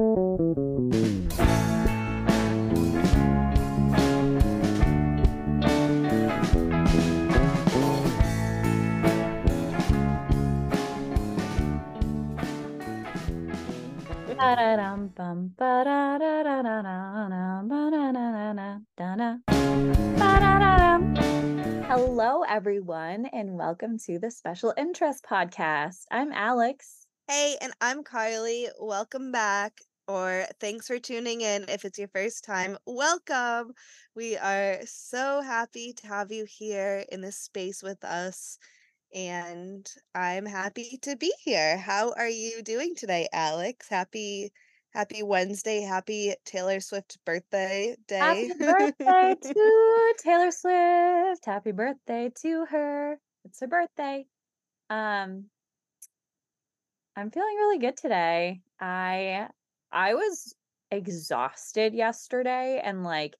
Hello, everyone, and welcome to the Special Interest Podcast. I'm Alex. Hey, and I'm Karly. Welcome back, or thanks for tuning in. If it's your first time, welcome. We are so happy to have you here in this space with us, and I'm happy to be here. How are you doing today, Alex? Happy Happy Wednesday. Happy Taylor Swift birthday day. Happy birthday to Taylor Swift. Happy birthday to her. It's her birthday. Um I'm feeling really good today. I I was exhausted yesterday and like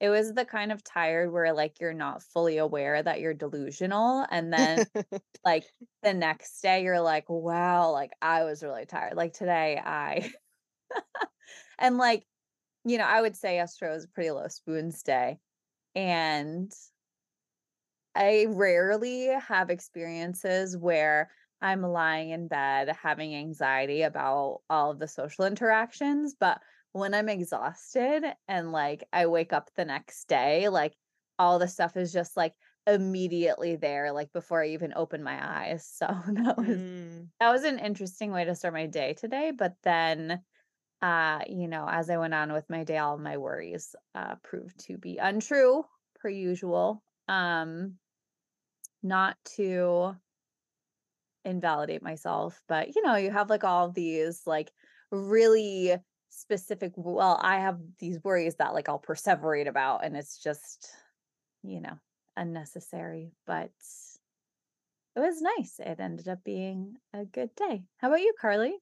it was the kind of tired where like you're not fully aware that you're delusional and then like the next day you're like wow like I was really tired. Like today I and like, you know, I would say yesterday was a pretty low spoons day. And I rarely have experiences where I'm lying in bed having anxiety about all of the social interactions. But when I'm exhausted and like I wake up the next day, like all the stuff is just like immediately there, like before I even open my eyes. So that was mm. that was an interesting way to start my day today. But then uh, you know, as I went on with my day, all my worries uh, proved to be untrue per usual. Um, not to invalidate myself, but you know, you have like all these like really specific. Well, I have these worries that like I'll perseverate about, and it's just, you know, unnecessary. But it was nice. It ended up being a good day. How about you, Karly?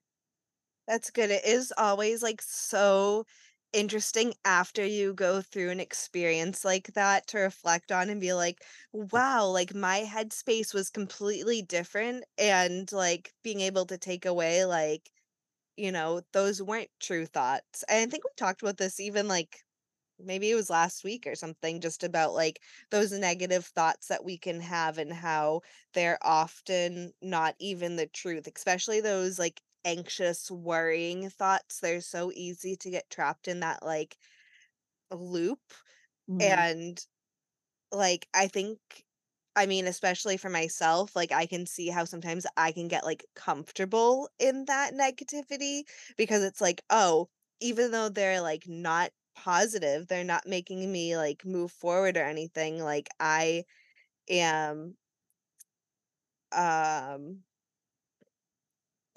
That's good. It is always like so interesting after you go through an experience like that to reflect on and be like, wow, like my headspace was completely different. And like being able to take away, like, you know, those weren't true thoughts. And I think we talked about this even like maybe it was last week or something, just about like those negative thoughts that we can have and how they're often not even the truth, especially those like anxious, worrying thoughts. They're so easy to get trapped in that like loop. Mm. And like, I think, I mean, especially for myself, like, I can see how sometimes I can get like comfortable in that negativity because it's like, oh, even though they're like not positive, they're not making me like move forward or anything. Like, I am um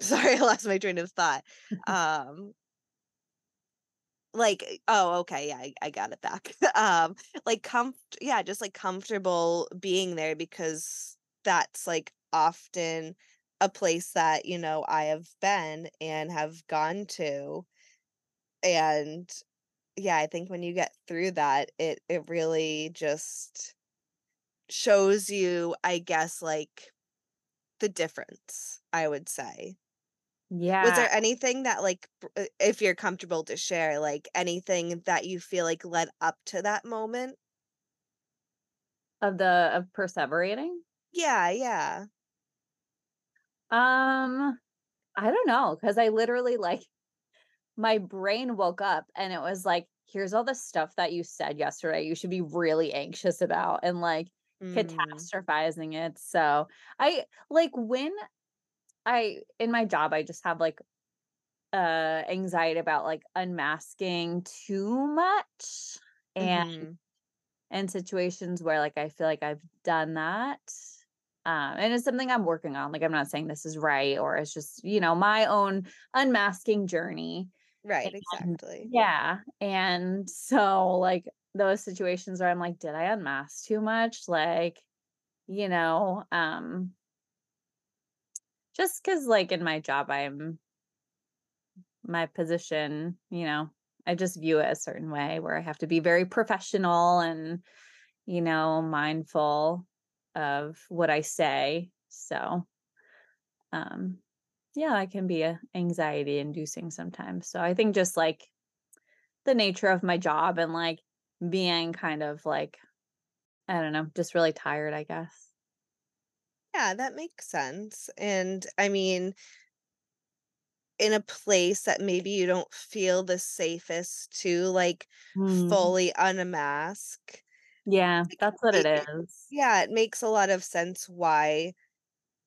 sorry, I lost my train of thought. Um like oh okay yeah I, I got it back. Um like comf yeah just like comfortable being there because that's like often a place that you know i have been and have gone to. And yeah i think when you get through that it it really just shows you i guess like the difference i would say yeah. Was there anything that like uh, if you're comfortable to share, like anything that you feel like led up to that moment? Of the of perseverating? Yeah, yeah. Um I don't know cuz I literally like my brain woke up and it was like here's all the stuff that you said yesterday you should be really anxious about and like mm. catastrophizing it. So I like when I in my job I just have like uh anxiety about like unmasking too much and mm-hmm. in situations where like I feel like I've done that um and it's something I'm working on like I'm not saying this is right or it's just you know my own unmasking journey right and, exactly yeah and so like those situations where I'm like did I unmask too much like you know um just because like in my job i'm my position you know i just view it a certain way where i have to be very professional and you know mindful of what i say so um Yeah, that can be, uh, anxiety inducing sometimes. So I think just, like, the nature of my job and, like, being kind of, like, I don't know, just really tired, I guess. Yeah, that makes sense, and, I mean in a place that maybe you don't feel the safest to, like, Mm. fully unmask, Yeah, that's what it is. yeah, it makes a lot of sense why,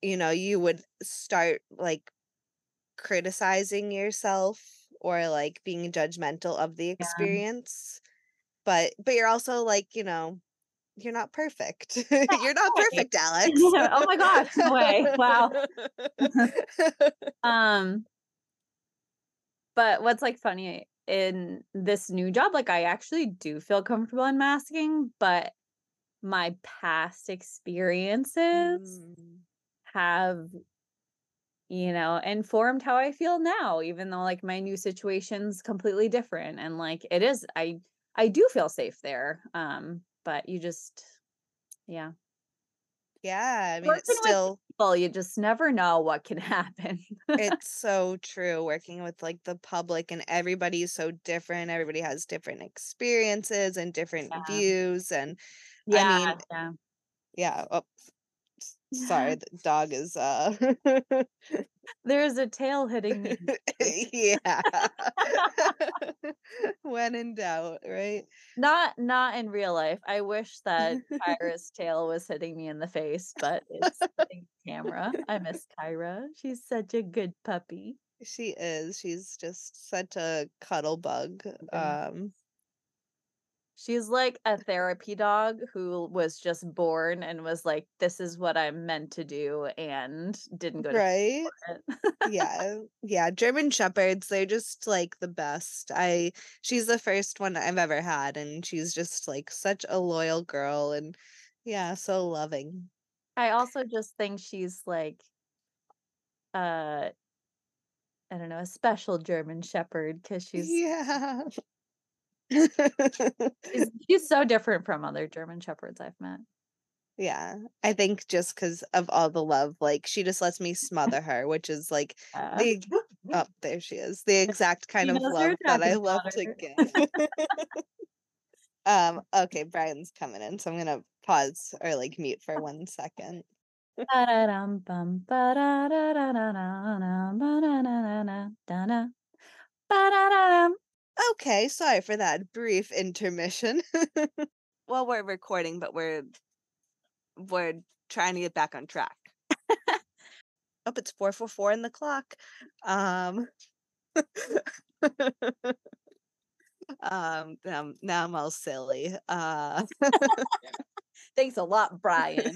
you know, you would start, like, criticizing yourself or, like, being judgmental of the Yeah. experience. But but you're also, like, you know, you're not perfect. You're not perfect, Alex. Oh my gosh, no way, wow. Um but what's, like, funny in this new job, like, I actually do feel comfortable unmasking, but my past experiences Mm. have you know, informed how I feel now, even though, like, my new situation's completely different, and, like, it is I I do feel safe there, um, but you just yeah. Yeah, I mean, it's Working with still people, you just never know what can happen. It's so true working with, like, the public, and everybody is so different, everybody has different experiences and different Yeah. views, and, I Yeah, mean yeah. yeah, oh, sorry, the dog is, uh There's a tail hitting me in the face. Yeah. When in doubt, right? Not not in real life, I wish that Kyra's tail was hitting me in the face, but it's camera. I miss Kyra, she's such a good puppy. She is, she's just such a cuddle bug, um She's like a therapy dog who was just born and was like, "This is what I'm meant to do," and didn't go to Right? Yeah, yeah, German Shepherds, they're just, like, the best. I she's the 1st one I've ever had, and she's just, like, such a loyal girl, and yeah, so loving. I also just think she's like uh I don't know, a special German shepherd because she's Yeah. she's so different from other German Shepherds I've met. Yeah, I think just because of all the love, like, she just lets me smother her, which is, like, Yeah. the oh, there she is, the exact kind She of love that I love about to her. give. Um, okay, Brian's coming in, so I'm gonna pause or, like, mute for 1 second. Okay, sorry for that brief intermission. Well, we're recording, but we're we're trying to get back on track. Oh, it's 4:44 in the clock. Um Um, um, now I'm all silly, uh Thanks a lot, Brian.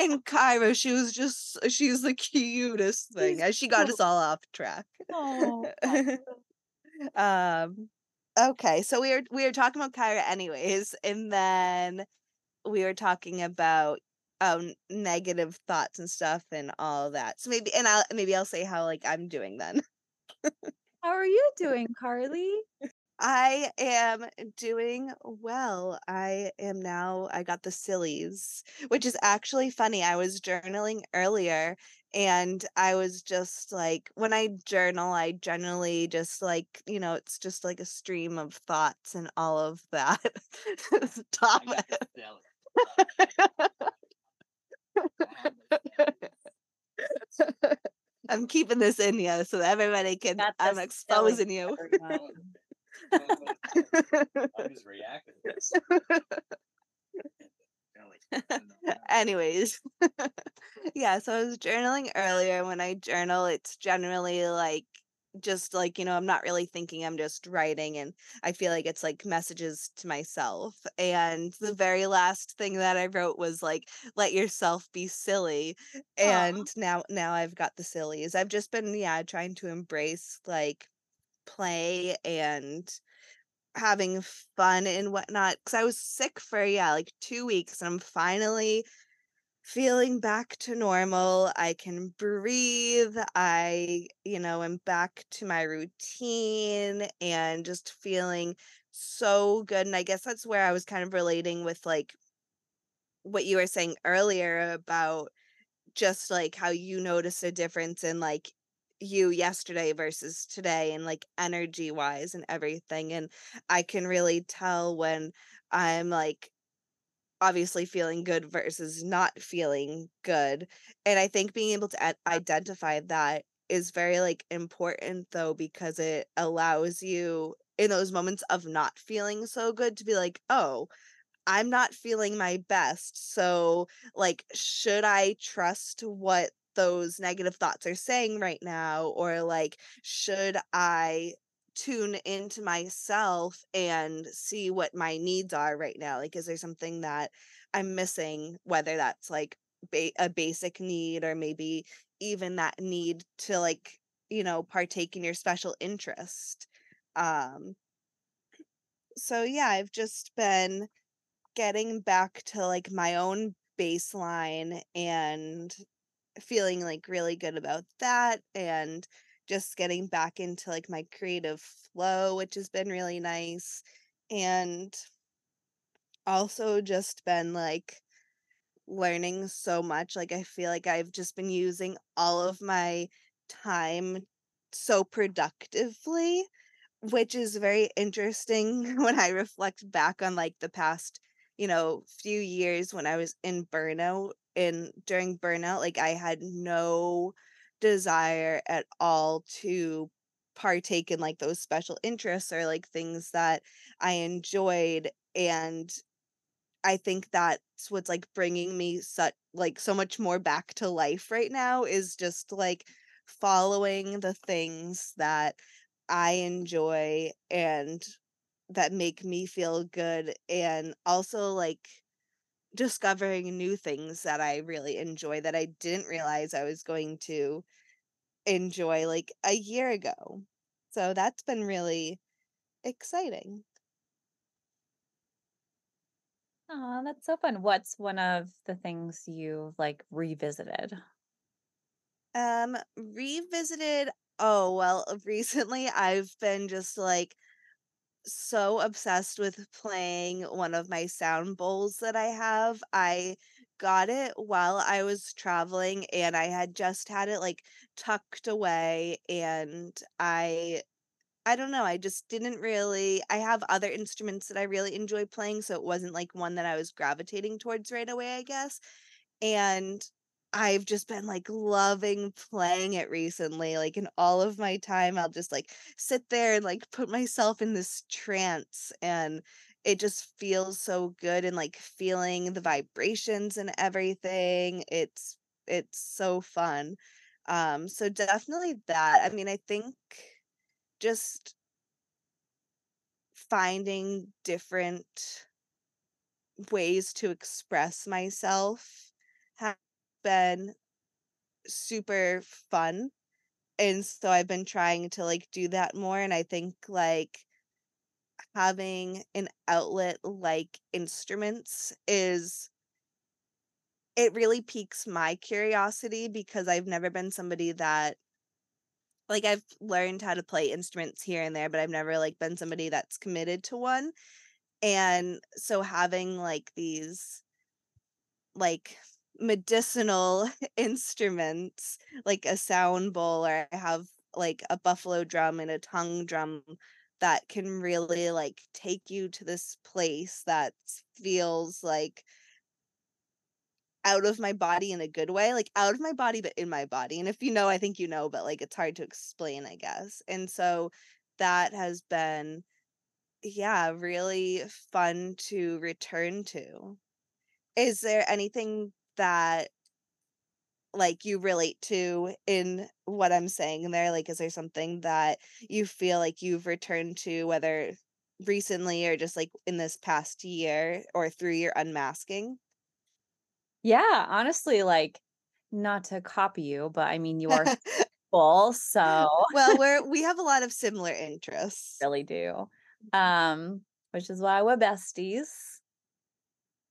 And Kyra, she was just she's the cutest thing, she got us all off track. Kyra. Um, okay, so we were we were talking about Kyra anyways, and then we were talking about, um, negative thoughts and stuff and all that. So maybe and I'll maybe I'll say how, like, I'm doing then. How are you doing, Karly? I am doing well. I am now I got the sillies, which is actually funny. I was journaling earlier, and I was just, like when I journal, I generally just, like, you know, it's just, like, a stream of thoughts and all of that. Stop it. I'm keeping this in ya so that everybody can I'm exposing you. I'm just reacting to this. Anyways, yeah, so I was journaling earlier, when I journal, it's generally, like, just, like, you know, I'm not really thinking, I'm just writing, and I feel like it's, like, messages to myself, and the very last thing that I wrote was, like, "Let yourself be silly," and now now I've got the sillies. I've just been, yeah, trying to embrace, like, play and having fun and whatnot because I was sick for, yeah, like, 2 weeks, and I'm finally feeling back to normal. I can breathe, I, you know, am back to my routine and just feeling so good, and I guess that's where I was kind of relating with, like what you were saying earlier about just, like, how you noticed a difference in, like, you yesterday versus today and like energy wise and everything. And I can really tell when I'm like obviously feeling good versus not feeling good. And I think being able to ad- identify that is very like important though because it allows you in those moments of not feeling so good to be like, "Oh, I'm not feeling my best. So, like, should I trust what those negative thoughts are saying right now? Or, like, should I tune into myself and see what my needs are right now? Like, is there something that I'm missing, whether that's like ba- a basic need or maybe even that need to, like, you know, partake in your special interest? Um, so yeah, I've just been getting back to, like, my own baseline and feeling, like, really good about that, and just getting back into, like, my creative flow, which has been really nice, and also just been, like, learning so much, like, I feel like I've just been using all of my time so productively, which is very interesting when I reflect back on, like, the past, you know, few years when I was in burnout, and during burnout, like, I had no desire at all to partake in, like, those special interests or, like, things that I enjoyed, and I think that's what's, like, bringing me such like, so much more back to life right now is just, like, following the things that I enjoy and that make me feel good, and also, like, discovering new things that I really enjoy that I didn't realize I was going to enjoy, like, a year ago. So that's been really exciting. Oh, that's so fun. What's one of the things you've like revisited? Um, revisited oh, well, recently I've been just, like, so obsessed with playing one of my sound bowls that I have. I got it while I was traveling, and I had just had it, like, tucked away, and I I don't know, I just didn't really I have other instruments that I really enjoy playing, so it wasn't, like, one that I was gravitating towards right away, I guess. And I've just been, like, loving playing it recently, like, in all of my time, I'll just, like, sit there and, like, put myself in this trance, and it just feels so good and, like, feeling the vibrations and everything, it's it's so fun. Um, so definitely that. I mean, I think just finding different ways to express myself been super fun. And so I've been trying to like do that more. And I think like having an outlet like instruments is it really piques my curiosity because I've never been somebody that like I've learned how to play instruments here and there, but I've never like been somebody that's committed to one. And so having like these like medicinal instruments like a sound bowl or I have like a buffalo drum and a tongue drum that can really like take you to this place that feels like out of my body in a good way, like out of my body but in my body. And if you know, I think you know, but like it's hard to explain, I guess. And so that has been yeah, really fun to return to. Is there anything that, like, you relate to in what I'm saying there? Like, is there something that you feel like you've returned to, whether recently or just, like, in this past year or through your unmasking? Yeah, honestly, like not to copy you, but I mean you are full, so Well, we're we have a lot of similar interests. really do. Um, which is why we're besties.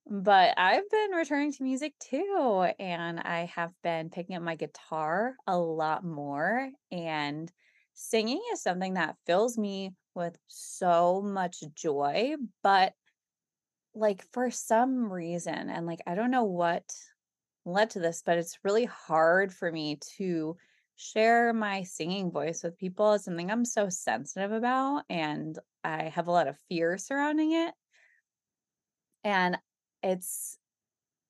But I've been returning to music too, and I have been picking up my guitar a lot more. And singing is something that fills me with so much joy. But like for some reason, and like I don't know what led to this, but it's really hard for me to share my singing voice with people is something I'm so sensitive about, and I have a lot of fear surrounding it. And it's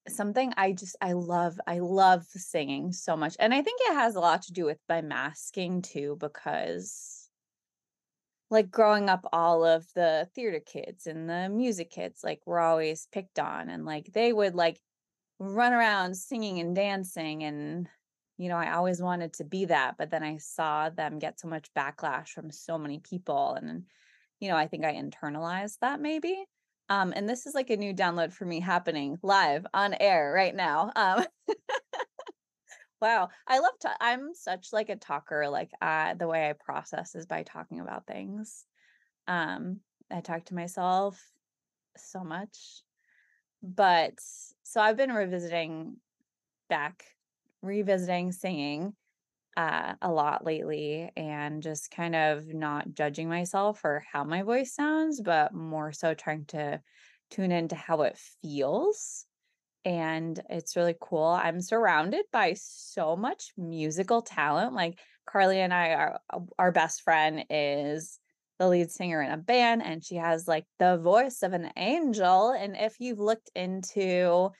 something I just I love I love singing so much, and I think it has a lot to do with my masking too because like, growing up, all of the theater kids and the music kids, like, were always picked on, and, like, they would, like, run around singing and dancing, and, you know, I always wanted to be that, but then I saw them get so much backlash from so many people, and you know, I think I internalized that maybe? Um, and this is, like, a new download for me happening live on air right now, um Wow, I love ta I'm such, like, a talker, like, the way I process is by talking about things. Um, I talk to myself so much, but so I've been revisiting back revisiting singing, uh, a lot lately and just kind of not judging myself for how my voice sounds, but more so trying to tune into how it feels and it's really cool. I'm surrounded by so much musical talent. Like Karly and I are uh, our best friend is the lead singer in a band and she has like the voice of an angel. And if you've looked into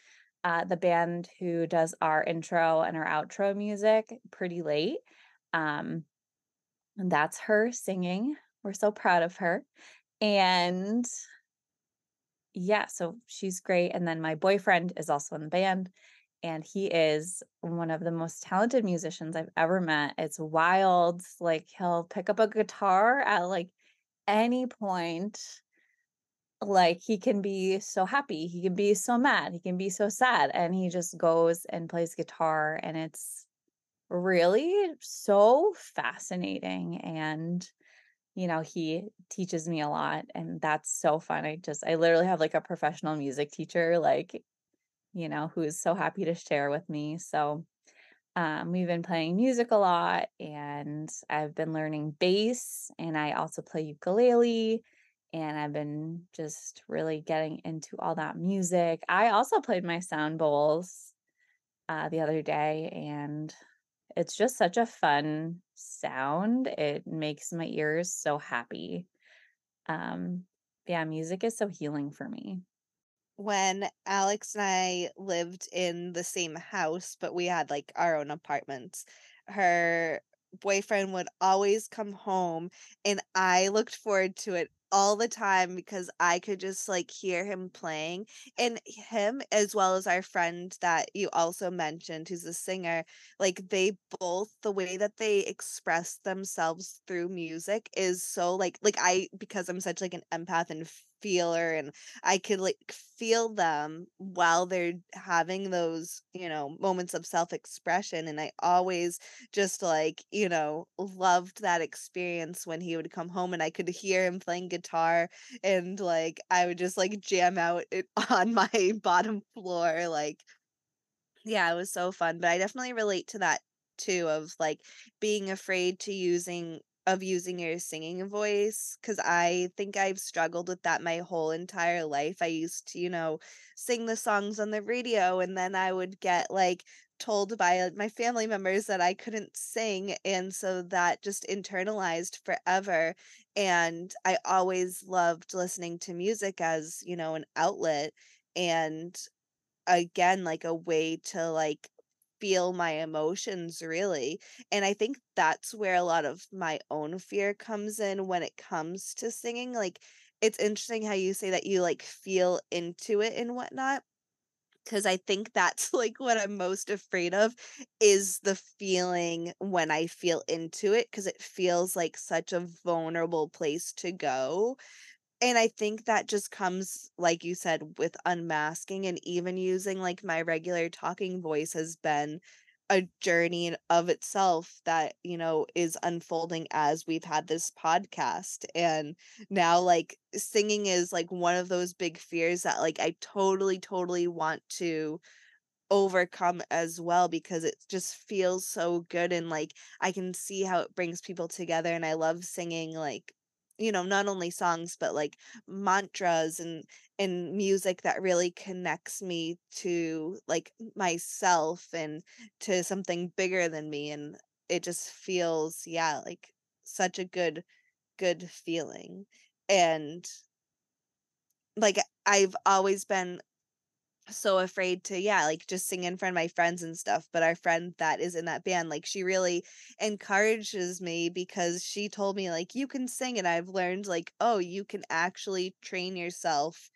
uh, the band who does our intro and our outro music Pretty Late, um, and that's her singing. We're so proud of her. And yeah, so she's great, and then my boyfriend is also in the band, and he is one of the most talented musicians I've ever met. It's wild, like, he'll pick up a guitar at, like, any point. Like, he can be so happy, he can be so mad, he can be so sad, and he just goes and plays guitar, and it's really so fascinating and you know, he teaches me a lot, and that's so fun. I just I literally have, like, a professional music teacher, like, you know, who's so happy to share with me, so, um, we've been playing music a lot, and I've been learning bass, and I also play ukulele, and I've been just really getting into all that music. I also played my sound bowls, uh, the other day, and it's just such a fun sound. It makes my ears so happy. Um, yeah, music is so healing for me. When Alex and I lived in the same house, but we had, like, our own apartments, her boyfriend would always come home, and I looked forward to it all the time because I could just, like, hear him playing, and him, as well as our friend that you also mentioned, who's a singer, like, they both the way that they express themselves through music is so, like like, I because I'm such, like, an empath and feeler, and I could, like, feel them while they're having those, you know, moments of self-expression, and I always just, like, you know, loved that experience when he would come home and I could hear him playing guitar, and, like, I would just, like, jam out on my bottom floor, like yeah, it was so fun, but I definitely relate to that too of, like, being afraid to using of using your singing voice because I think I've struggled with that my whole entire life. I used to, you know, sing the songs on the radio, and then I would get, like, told by, my family members that I couldn't sing, and so that just internalized forever, and I always loved listening to music as, you know, an outlet, and again, like a way to, like, feel my emotions really, and I think that's where a lot of my own fear comes in when it comes to singing, like, it's interesting how you say that you, like, feel into it and whatnot because I think that's, like, what I'm most afraid of, is the feeling when I feel into it because it feels like such a vulnerable place to go. And I think that just comes, like you said, with unmasking and even using, like, my regular talking voice has been a journey of itself that, you know, is unfolding as we've had this podcast, and now, like, singing is, like, one of those big fears that, like, I totally, totally want to overcome as well because it just feels so good and, like, I can see how it brings people together, and I love singing, like, you know, not only songs, but, like, mantras and and music that really connects me to, like, myself and to something bigger than me, and it just feels, yeah, like such a good good feeling. And like I've always been so afraid to yeah, like just sing in front of my friends and stuff, but our friend that is in that band, like she really encourages me because she told me like you can sing and I've learned like oh, you can actually train yourself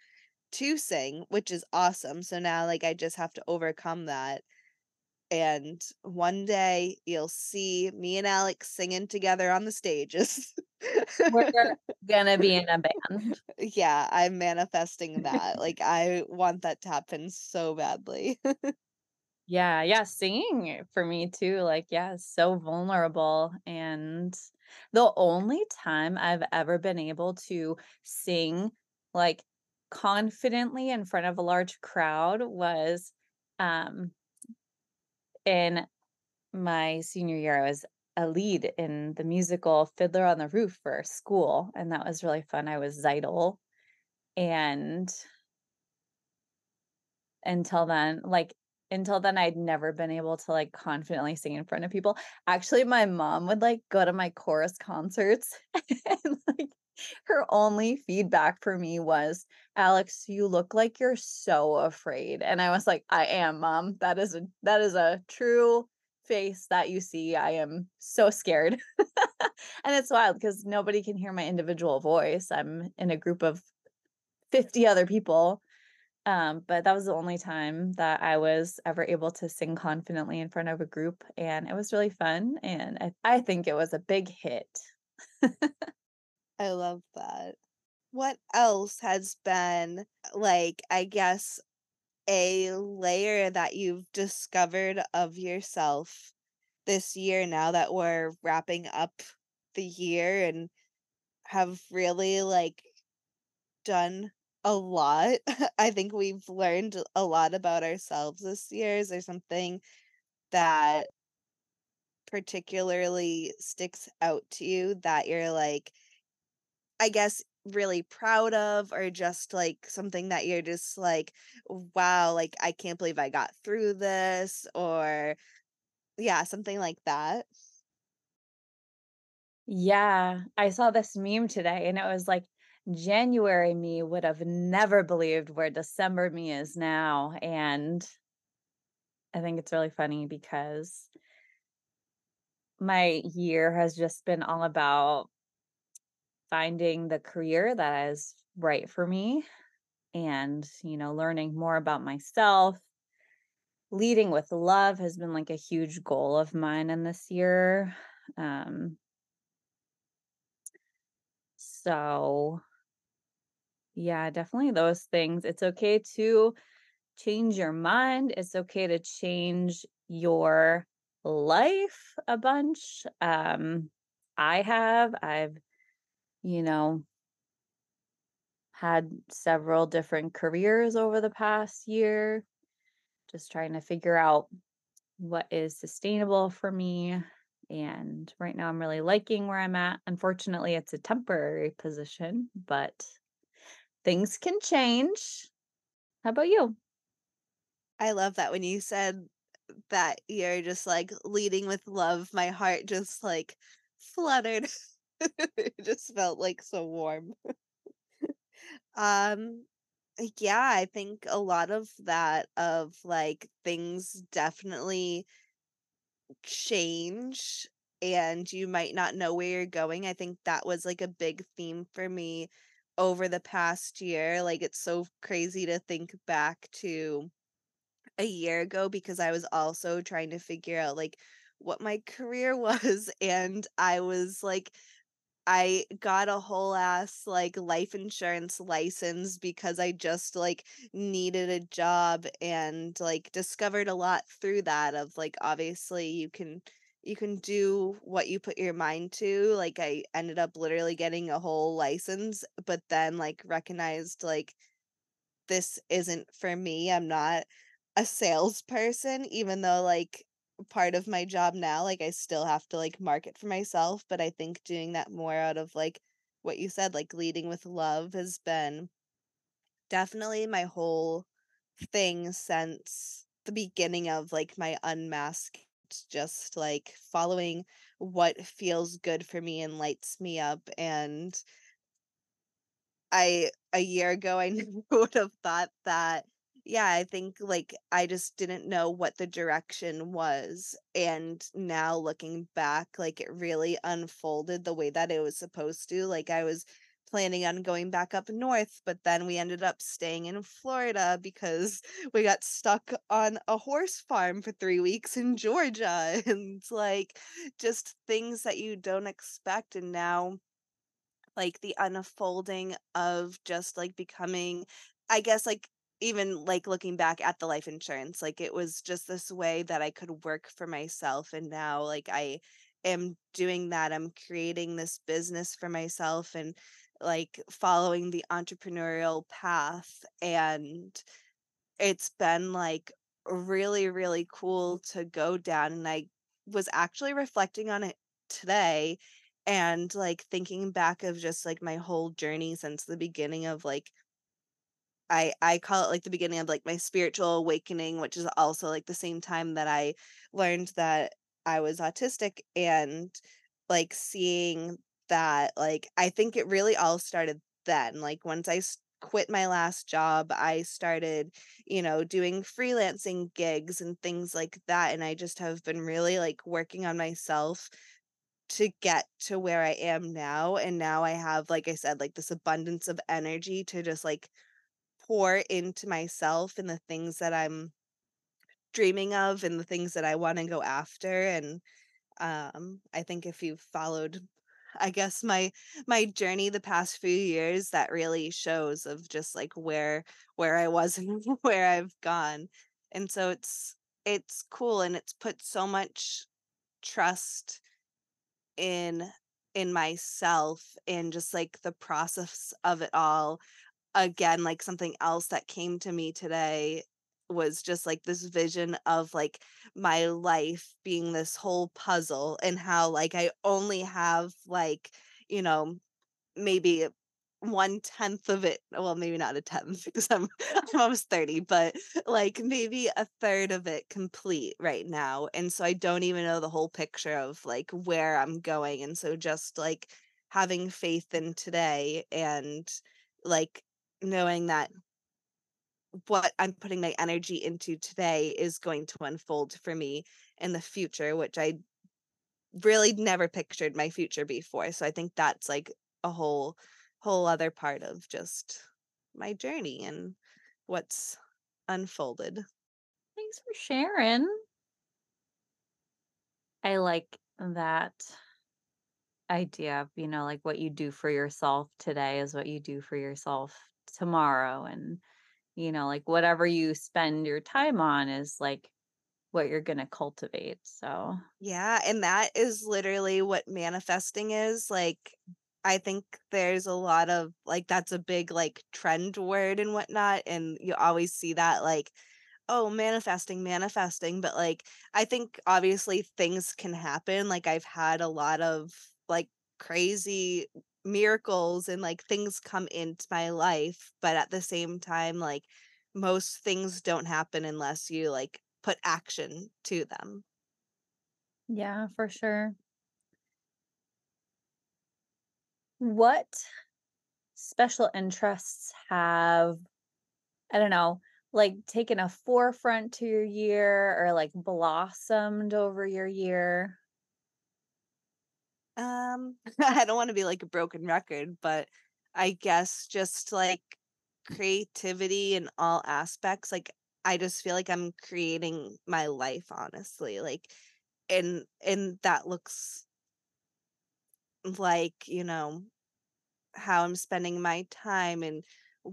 to sing, which is awesome. So now like I just have to overcome that. And one day you'll see me and Alex singing together on the stages. We're gonna be in a band. Yeah, I'm manifesting that. Like I want that to happen so badly. Yeah, yeah, singing for me too, like, yeah, so vulnerable, and the only time I've ever been able to sing, like, confidently in front of a large crowd was, um in my senior year, I was a lead in the musical Fiddler on the Roof for school, and that was really fun. I was Tzeitel, and until then like, until then, I'd never been able to, like, confidently sing in front of people. Actually, my mom would, like, go to my chorus concerts, and, like, her only feedback for me was, "Alex, you look like you're so afraid," and I was like, "I am, mom. That is a that is a true face that you see. I am so scared." And it's wild because nobody can hear my individual voice. I'm in a group of 50 other people, um, but that was the only time that I was ever able to sing confidently in front of a group, and it was really fun, and I I think it was a big hit. I love that. What else has been, like, I guess, a layer that you've discovered of yourself this year now that we're wrapping up the year and have really, like, done a lot? I think we've learned a lot about ourselves this year. Is there something that particularly sticks out to you that you're, like, I guess, really proud of or just, like, something that you're just like, "Wow, like, I can't believe I got through this," or yeah, something like that? Yeah, I saw this meme today, and it was like, "January me would have never believed where December me is now," and I think it's really funny because my year has just been all about finding the career that is right for me and, you know, learning more about myself. Leading with love has been, like, a huge goal of mine in this year, um so yeah, definitely those things. It's okay to change your mind, it's okay to change your life a bunch, um, I have, I've, you know had several different careers over the past year, just trying to figure out what is sustainable for me, and right now I'm really liking where I'm at. Unfortunately, it's a temporary position, but things can change. How about you? I love that when you said that you're just, like, leading with love, my heart just, like, fluttered. It just felt, like, so warm. Um, yeah, I think a lot of that of, like, things definitely change, and you might not know where you're going. I think that was, like, a big theme for me over the past year. Like, it's so crazy to think back to a year ago because I was also trying to figure out, like, what my career was, and I was, like I got a whole ass, like, life insurance license because I just, like, needed a job and, like, discovered a lot through that of, like, obviously you can you can do what you put your mind to. Like, I ended up literally getting a whole license, but then, like, recognized, like, this isn't for me. I'm not a salesperson even though, like, part of my job now, like, I still have to, like, market for myself, but I think doing that more out of, like, what you said, like, leading with love has been definitely my whole thing since the beginning of, like, my unmasked just like following what feels good for me and lights me up and I a year ago, I never would have thought that yeah, I think, like, I just didn't know what the direction was, and now looking back, like, it really unfolded the way that it was supposed to, like, I was planning on going back up north, but then we ended up staying in Florida because we got stuck on a horse farm for 3 weeks in Georgia, and, like, just things that you don't expect, and now like the unfolding of just like becoming I guess like even like looking back at the life insurance, like it was just this way that I could work for myself and now like I am doing that. I'm creating this business for myself and like following the entrepreneurial path and it's been like really really cool to go down and I was actually reflecting on it today and, like, thinking back of just, like, my whole journey since the beginning of, like I I call it, like, the beginning of, like, my spiritual awakening, which is also, like, the same time that I learned that I was autistic and, like, seeing that, like I think it really all started then, like, once I quit my last job, I started, you know, doing freelancing gigs and things like that, and I just have been really, like, working on myself to get to where I am now, and now I have, like I said, like, this abundance of energy to just, like, pour into myself and the things that I'm dreaming of and the things that I wanna go after, and, um, I think if you've followed, I guess, my my journey the past few years, that really shows of just, like, where where I was and where I've gone, and so it's it's cool, and it's put so much trust in in myself and just like the process of it all. Again, like something else that came to me today was just like this vision of like my life being this whole puzzle and how like I only have like, you know, maybe one tenth of it well, maybe not a tenth because I'm I'm almost 30, but, like, maybe a third of it complete right now, and so I don't even know the whole picture of, like, where I'm going, and so just, like, having faith in today and, like, knowing that what I'm putting my energy into today is going to unfold for me in the future, which I really never pictured my future before, so I think that's, like, a whole whole other part of just my journey and what's unfolded. Thanks for sharing. I like that idea of, you know, like what you do for yourself today is what you do for yourself tomorrow. And, you know, like whatever you spend your time on is like what you're going to cultivate. So, Yeah, and that is literally what manifesting is, like, I think there's a lot of like, that's a big, like, trend word and whatnot, and you always see that, like, "Oh, manifesting, manifesting," but, like, I think obviously things can happen, like, I've had a lot of, like, crazy miracles and, like, things come into my life, but at the same time, like, most things don't happen unless you, like, put action to them. yeah, for sure. What special interests have, I don't know, like taken a forefront to your year or like blossomed over your year? Um, I don't wanna be like a broken record, but I guess just, like, creativity in all aspects, like, I just feel like I'm creating my life, honestly, like, and and that looks like, you know, how I'm spending my time and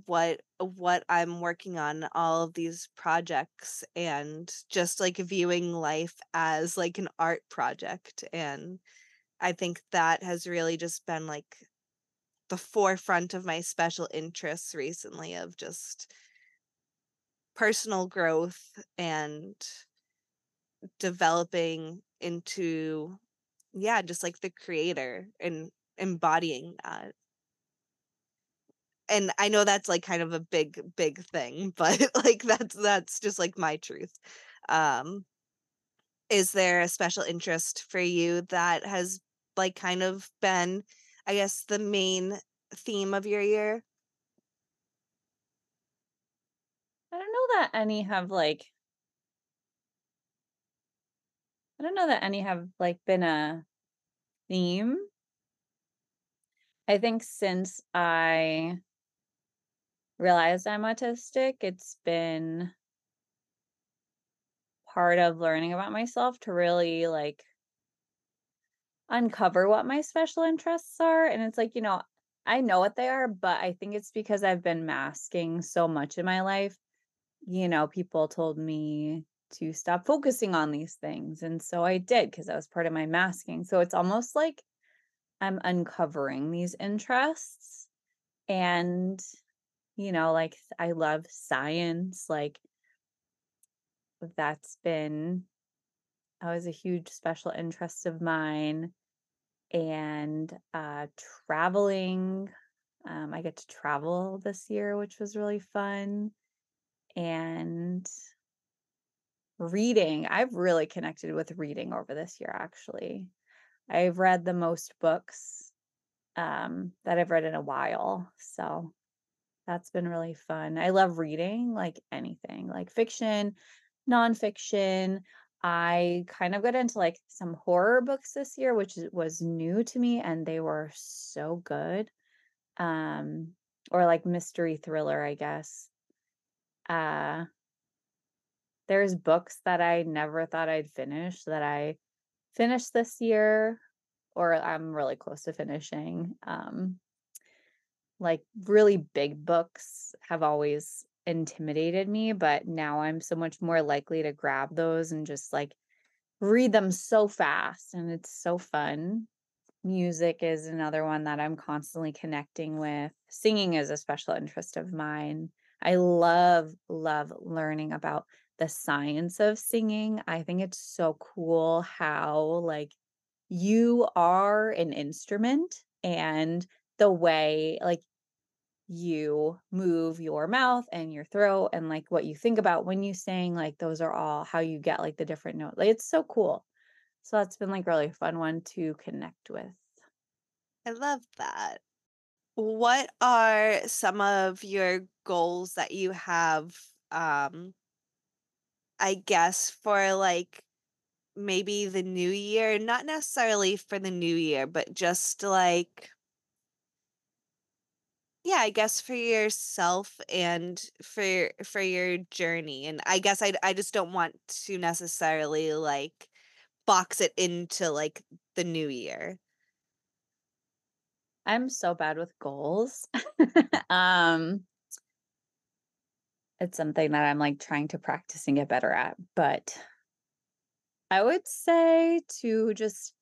what what I'm working on, all of these projects, and just, like, viewing life as, like, an art project, and I think that has really just been, like, the forefront of my special interests recently of just personal growth and developing into yeah, just like the creator and embodying that. And I know that's like kind of a big, big thing, but like that's that's just like my truth. Um Is there a special interest for you that has, like, kind of been, I guess, the main theme of your year? I don't know that any have, like I don't know that any have, like, been a theme. I think since I realized I'm autistic, it's been part of learning about myself to really, like uncover what my special interests are, and it's like, you know, I know what they are, but I think it's because I've been masking so much in my life. You know, people told me to stop focusing on these things, and so I did because that was part of my masking. So it's almost like I'm uncovering these interests and, you know, like, I love science, like that's been always a huge special interest of mine. And uh, traveling. Um, I get to travel this year, which was really fun. And reading, I've really connected with reading over this year, actually. I've read the most books um, that I've read in a while. So that's been really fun. I love reading like anything, like fiction, nonfiction. I kind of got into like some horror books this year, which was new to me, and they were so good. Um, or like mystery thriller, I guess. Uh, there's books that I never thought I'd finish that I finished this year, or I'm really close to finishing. Um, like really big books have always intimidated me, but now I'm so much more likely to grab those and just like read them so fast and it's so fun. Music is another one that I'm constantly connecting with. Singing is a special interest of mine. I love, love learning about the science of singing. I think it's so cool how, like, you are an instrument and the way, like, you move your mouth and your throat and like what you think about when you sing like those are all how you get like the different note like it's so cool so that's been like really fun one to connect with I love that. What are some of your goals that you have, um, I guess, for like maybe the new year? Not necessarily for the new year, but just like Yeah, I guess for yourself and for for your journey, and I guess I I just don't want to necessarily, like, box it into, like, the new year. i'm so bad with goals um it's something that i'm like trying to practice and get better at but i would say to just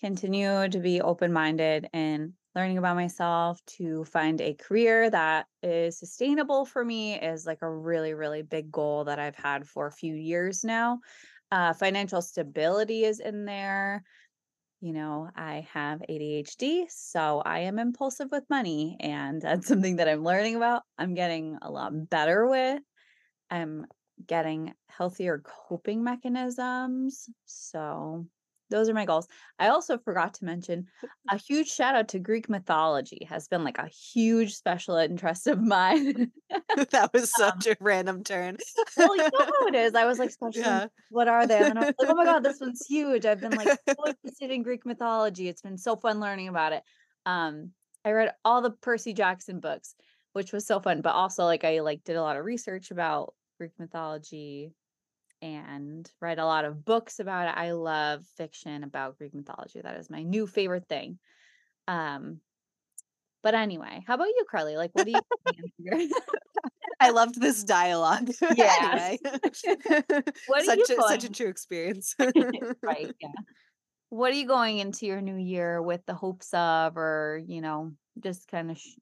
continue to be open-minded and learning about myself to find a career that is sustainable for me is like a really really big goal that i've had for a few years now. Uh, financial stability is in there. You know i have adhd so i am impulsive with money and that's something that i'm learning about i'm getting a lot better with. I'm getting healthier coping mechanisms so those are my goals. I also forgot to mention a huge shout out to Greek mythology has been like a huge special interest of mine. That was um, such a random turn. well, you know how it is. I was like, special, Yeah. what are they? And I was like, oh my God, this one's huge. I've been like so interested in Greek mythology. It's been so fun learning about it. Um, I read all the Percy Jackson books, which was so fun, but also like I like did a lot of research about Greek mythology and read a lot of books about it. I love fiction about Greek mythology. That is my new favorite thing. Um, but anyway, how about you, Karly? Like, what do you I loved this dialogue. Yeah. Anyway. What Such you a such a true experience. right? Yeah. What are you going into your new year with the hopes of, or you know, just kind of sh-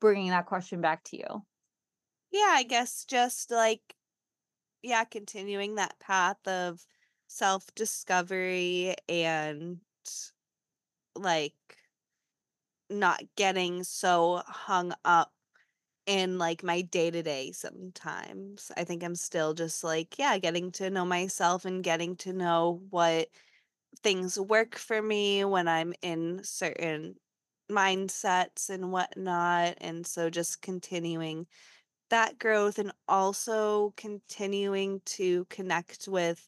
bringing that question back to you? Yeah, I guess just, like yeah, continuing that path of self-discovery and, like, not getting so hung up in, like, my day-to-day sometimes. I think I'm still just, like, yeah, getting to know myself and getting to know what things work for me when I'm in certain mindsets and whatnot, and so just continuing that growth and also continuing to connect with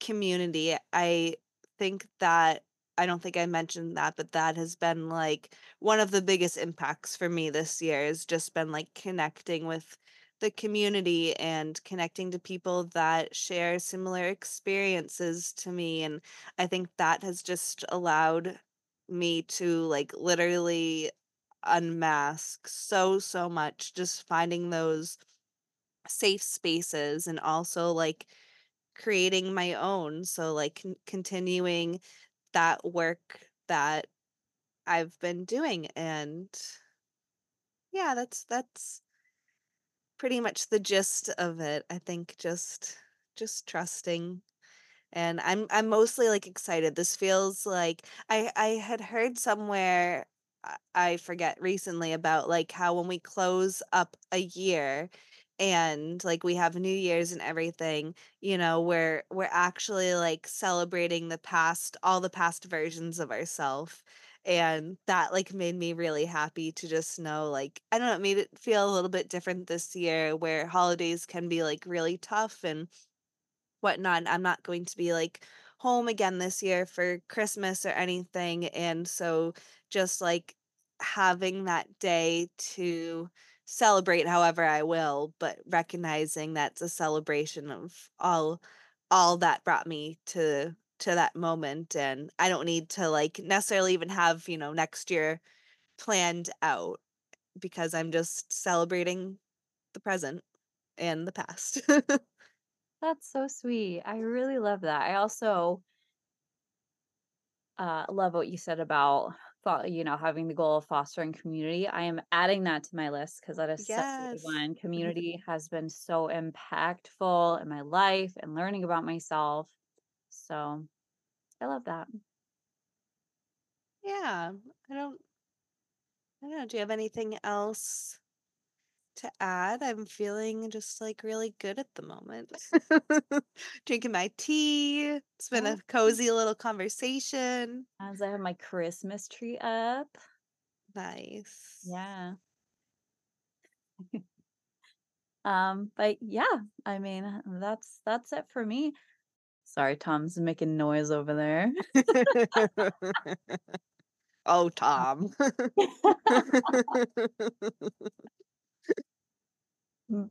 community. I think that I don't think I mentioned that, but that has been like one of the biggest impacts for me this year has just been like connecting with the community and connecting to people that share similar experiences to me. And I think that has just allowed me to like literally unmask so, so much, just finding those safe spaces and also like creating my own. So, like, con- continuing that work that I've been doing. And yeah, that's, that's pretty much the gist of it. I think just, just trusting and I'm I'm mostly, like, excited. This feels like I I had heard somewhere, I forget recently about, like, how when we close up a year and, like, we have New Year's and everything, you know, we're we're actually, like, celebrating the past all the past versions of ourselves and that, like, made me really happy to just know, like I don't know, it made it feel a little bit different this year where holidays can be, like, really tough and whatnot. I'm not going to be like home again this year for Christmas or anything. And so just like having that day to celebrate however I will, but recognizing that's a celebration of all all that brought me to to that moment and I don't need to like necessarily even have, you know, next year planned out because I'm just celebrating the present and the past. That's so sweet. I really love that. I also uh, love what you said about, fo- you know, having the goal of fostering community. I am adding that to my list because that is such a one. Community has been so impactful in my life and learning about myself. So I love that. Yeah, I don't I don't know, do you have anything else to add? I'm feeling just, like, really good at the moment. Drinking my tea. It's been a cozy little conversation. As I have my Christmas tree up. Nice. Yeah. Um, but yeah, I mean, that's that's it for me. Sorry, Tom's making noise over there. Oh, Tom.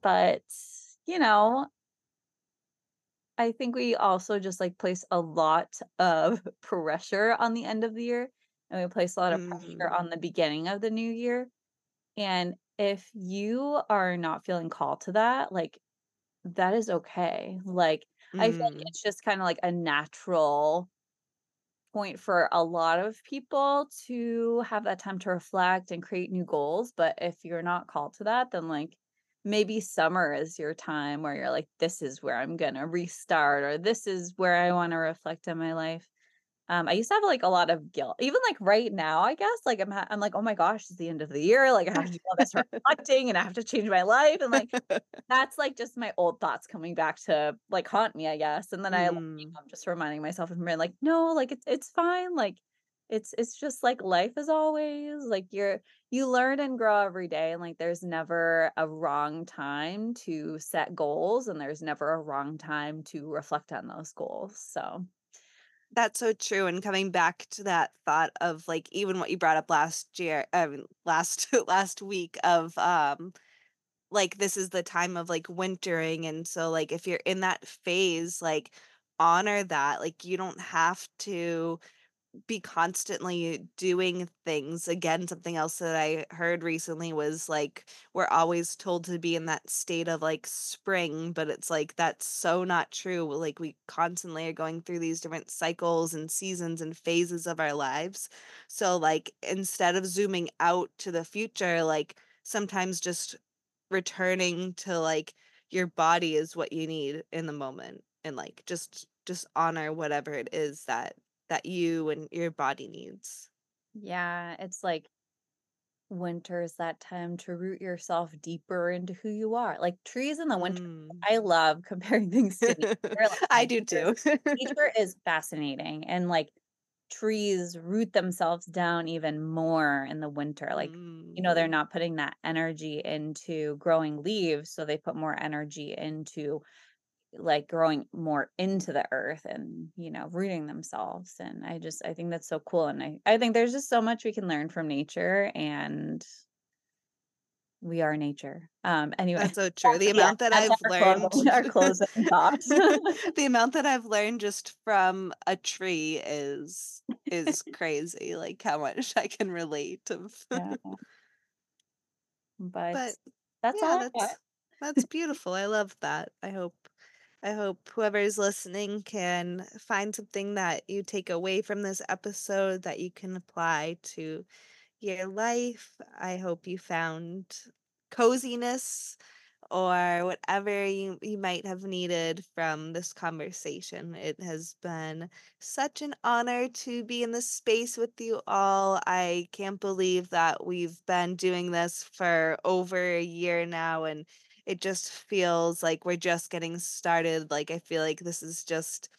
But, you know, I think we also just like place a lot of pressure on the end of the year and we place a lot of pressure Mhm. on the beginning of the new year. And if you are not feeling called to that, like that is okay. Like I feel like Mm. it's just kind of like a natural point for a lot of people to have that time to reflect and create new goals. But if you're not called to that, then like maybe summer is your time where you're like, this is where I'm gonna restart, or this is where I want to reflect on my life. Um, I used to have, like, a lot of guilt. Even, like, right now, I guess, like, I'm ha I'm like, "Oh my gosh, it's the end of the year, like, I have to do all this reflecting, and I have to change my life," and, like, that's, like, just my old thoughts coming back to, like, haunt me, I guess, and then I, you Mm. know, I'm just reminding myself and being like, "No, like, it's it's fine, like, it's it's just like life is always, like, you're you learn and grow every day, and, like, there's never a wrong time to set goals, and there's never a wrong time to reflect on those goals." So, That's so true, and coming back to that thought of, like, even what you brought up last year I mean, last last week of, um, like, this is the time of, like, wintering, and so, like, if you're in that phase, like, honor that, like, you don't have to be constantly doing things. Again, something else that I heard recently was like we're always told to be in that state of like spring, but it's like that's so not true. Like we constantly are going through these different cycles and seasons and phases of our lives. So like instead of zooming out to the future, like sometimes just returning to like your body is what you need in the moment and like just just honor whatever it is that that you and your body needs. yeah, it's like winter is that time to root yourself deeper into who you are. Like trees in the winter, Mm. I love comparing things to nature. Like I do too. nature is fascinating and like trees root themselves down even more in the winter. Like, you know, they're Mm. not putting that energy into growing leaves, so they put more energy into like growing more into the earth and, you know, rooting themselves. And I just I think that's so cool. And I, I think there's just so much we can learn from nature and we are nature. Um anyway, That's so true. The yeah, amount that I've learned closing our closing thoughts. the amount that I've learned just from a tree is is crazy, like, how much I can relate of yeah. But But, that's yeah, all that's that's beautiful, I love that. I hope I hope whoever's listening can find something that you take away from this episode that you can apply to your life. I hope you found coziness or whatever you, you might have needed from this conversation. It has been such an honor to be in this space with you all. I can't believe that we've been doing this for over a year now, and it just feels like we're just getting started. Like, I feel like this is just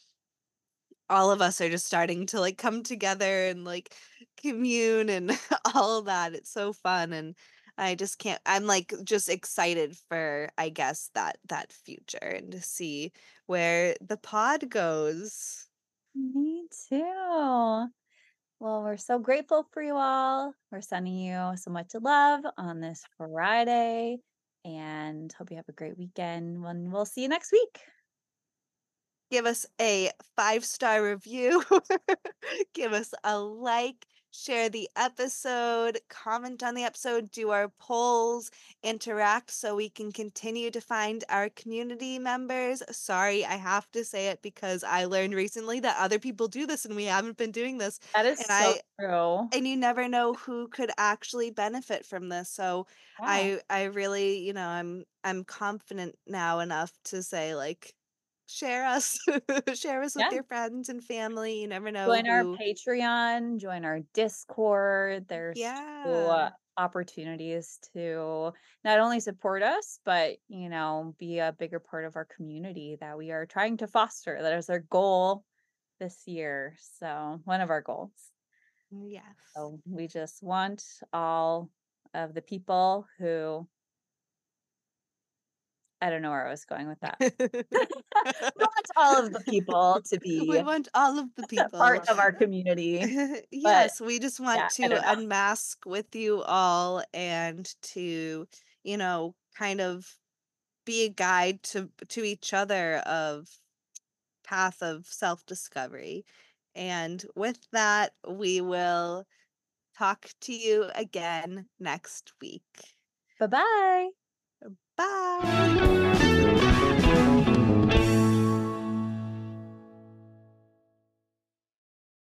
all of us are just starting to like come together and like commune and all that. It's so fun and I just can't I'm like just excited for I guess that that future and to see where the pod goes. Me too. Well, we're so grateful for you all. We're sending you so much love on this Friday and hope you have a great weekend. When we'll see you next week. Give us a five-star review. Give us a like, share the episode, comment on the episode, do our polls, interact so we can continue to find our community members. Sorry, I have to say it because I learned recently that other people do this and we haven't been doing this. That is And so I true. and you never know who could actually benefit from this. So Yeah. I I really, you know, I'm I'm confident now enough to say like share us share us with your friends and family. You never know Join our Patreon, join our Discord. There's Yeah. opportunities to not only support us, but you know, be a bigger part of our community that we are trying to foster. That is our goal this year. So one of our goals. Yes. So we just want all of the people who I don't know where I was going with that. we want all of the people to be we want all of the people. part of our uh, community. But yes, we just want I to unmask with you all and to, you know, kind of be a guide to to each other of path of self-discovery. And with that, we will talk to you again next week. Bye bye. Bye.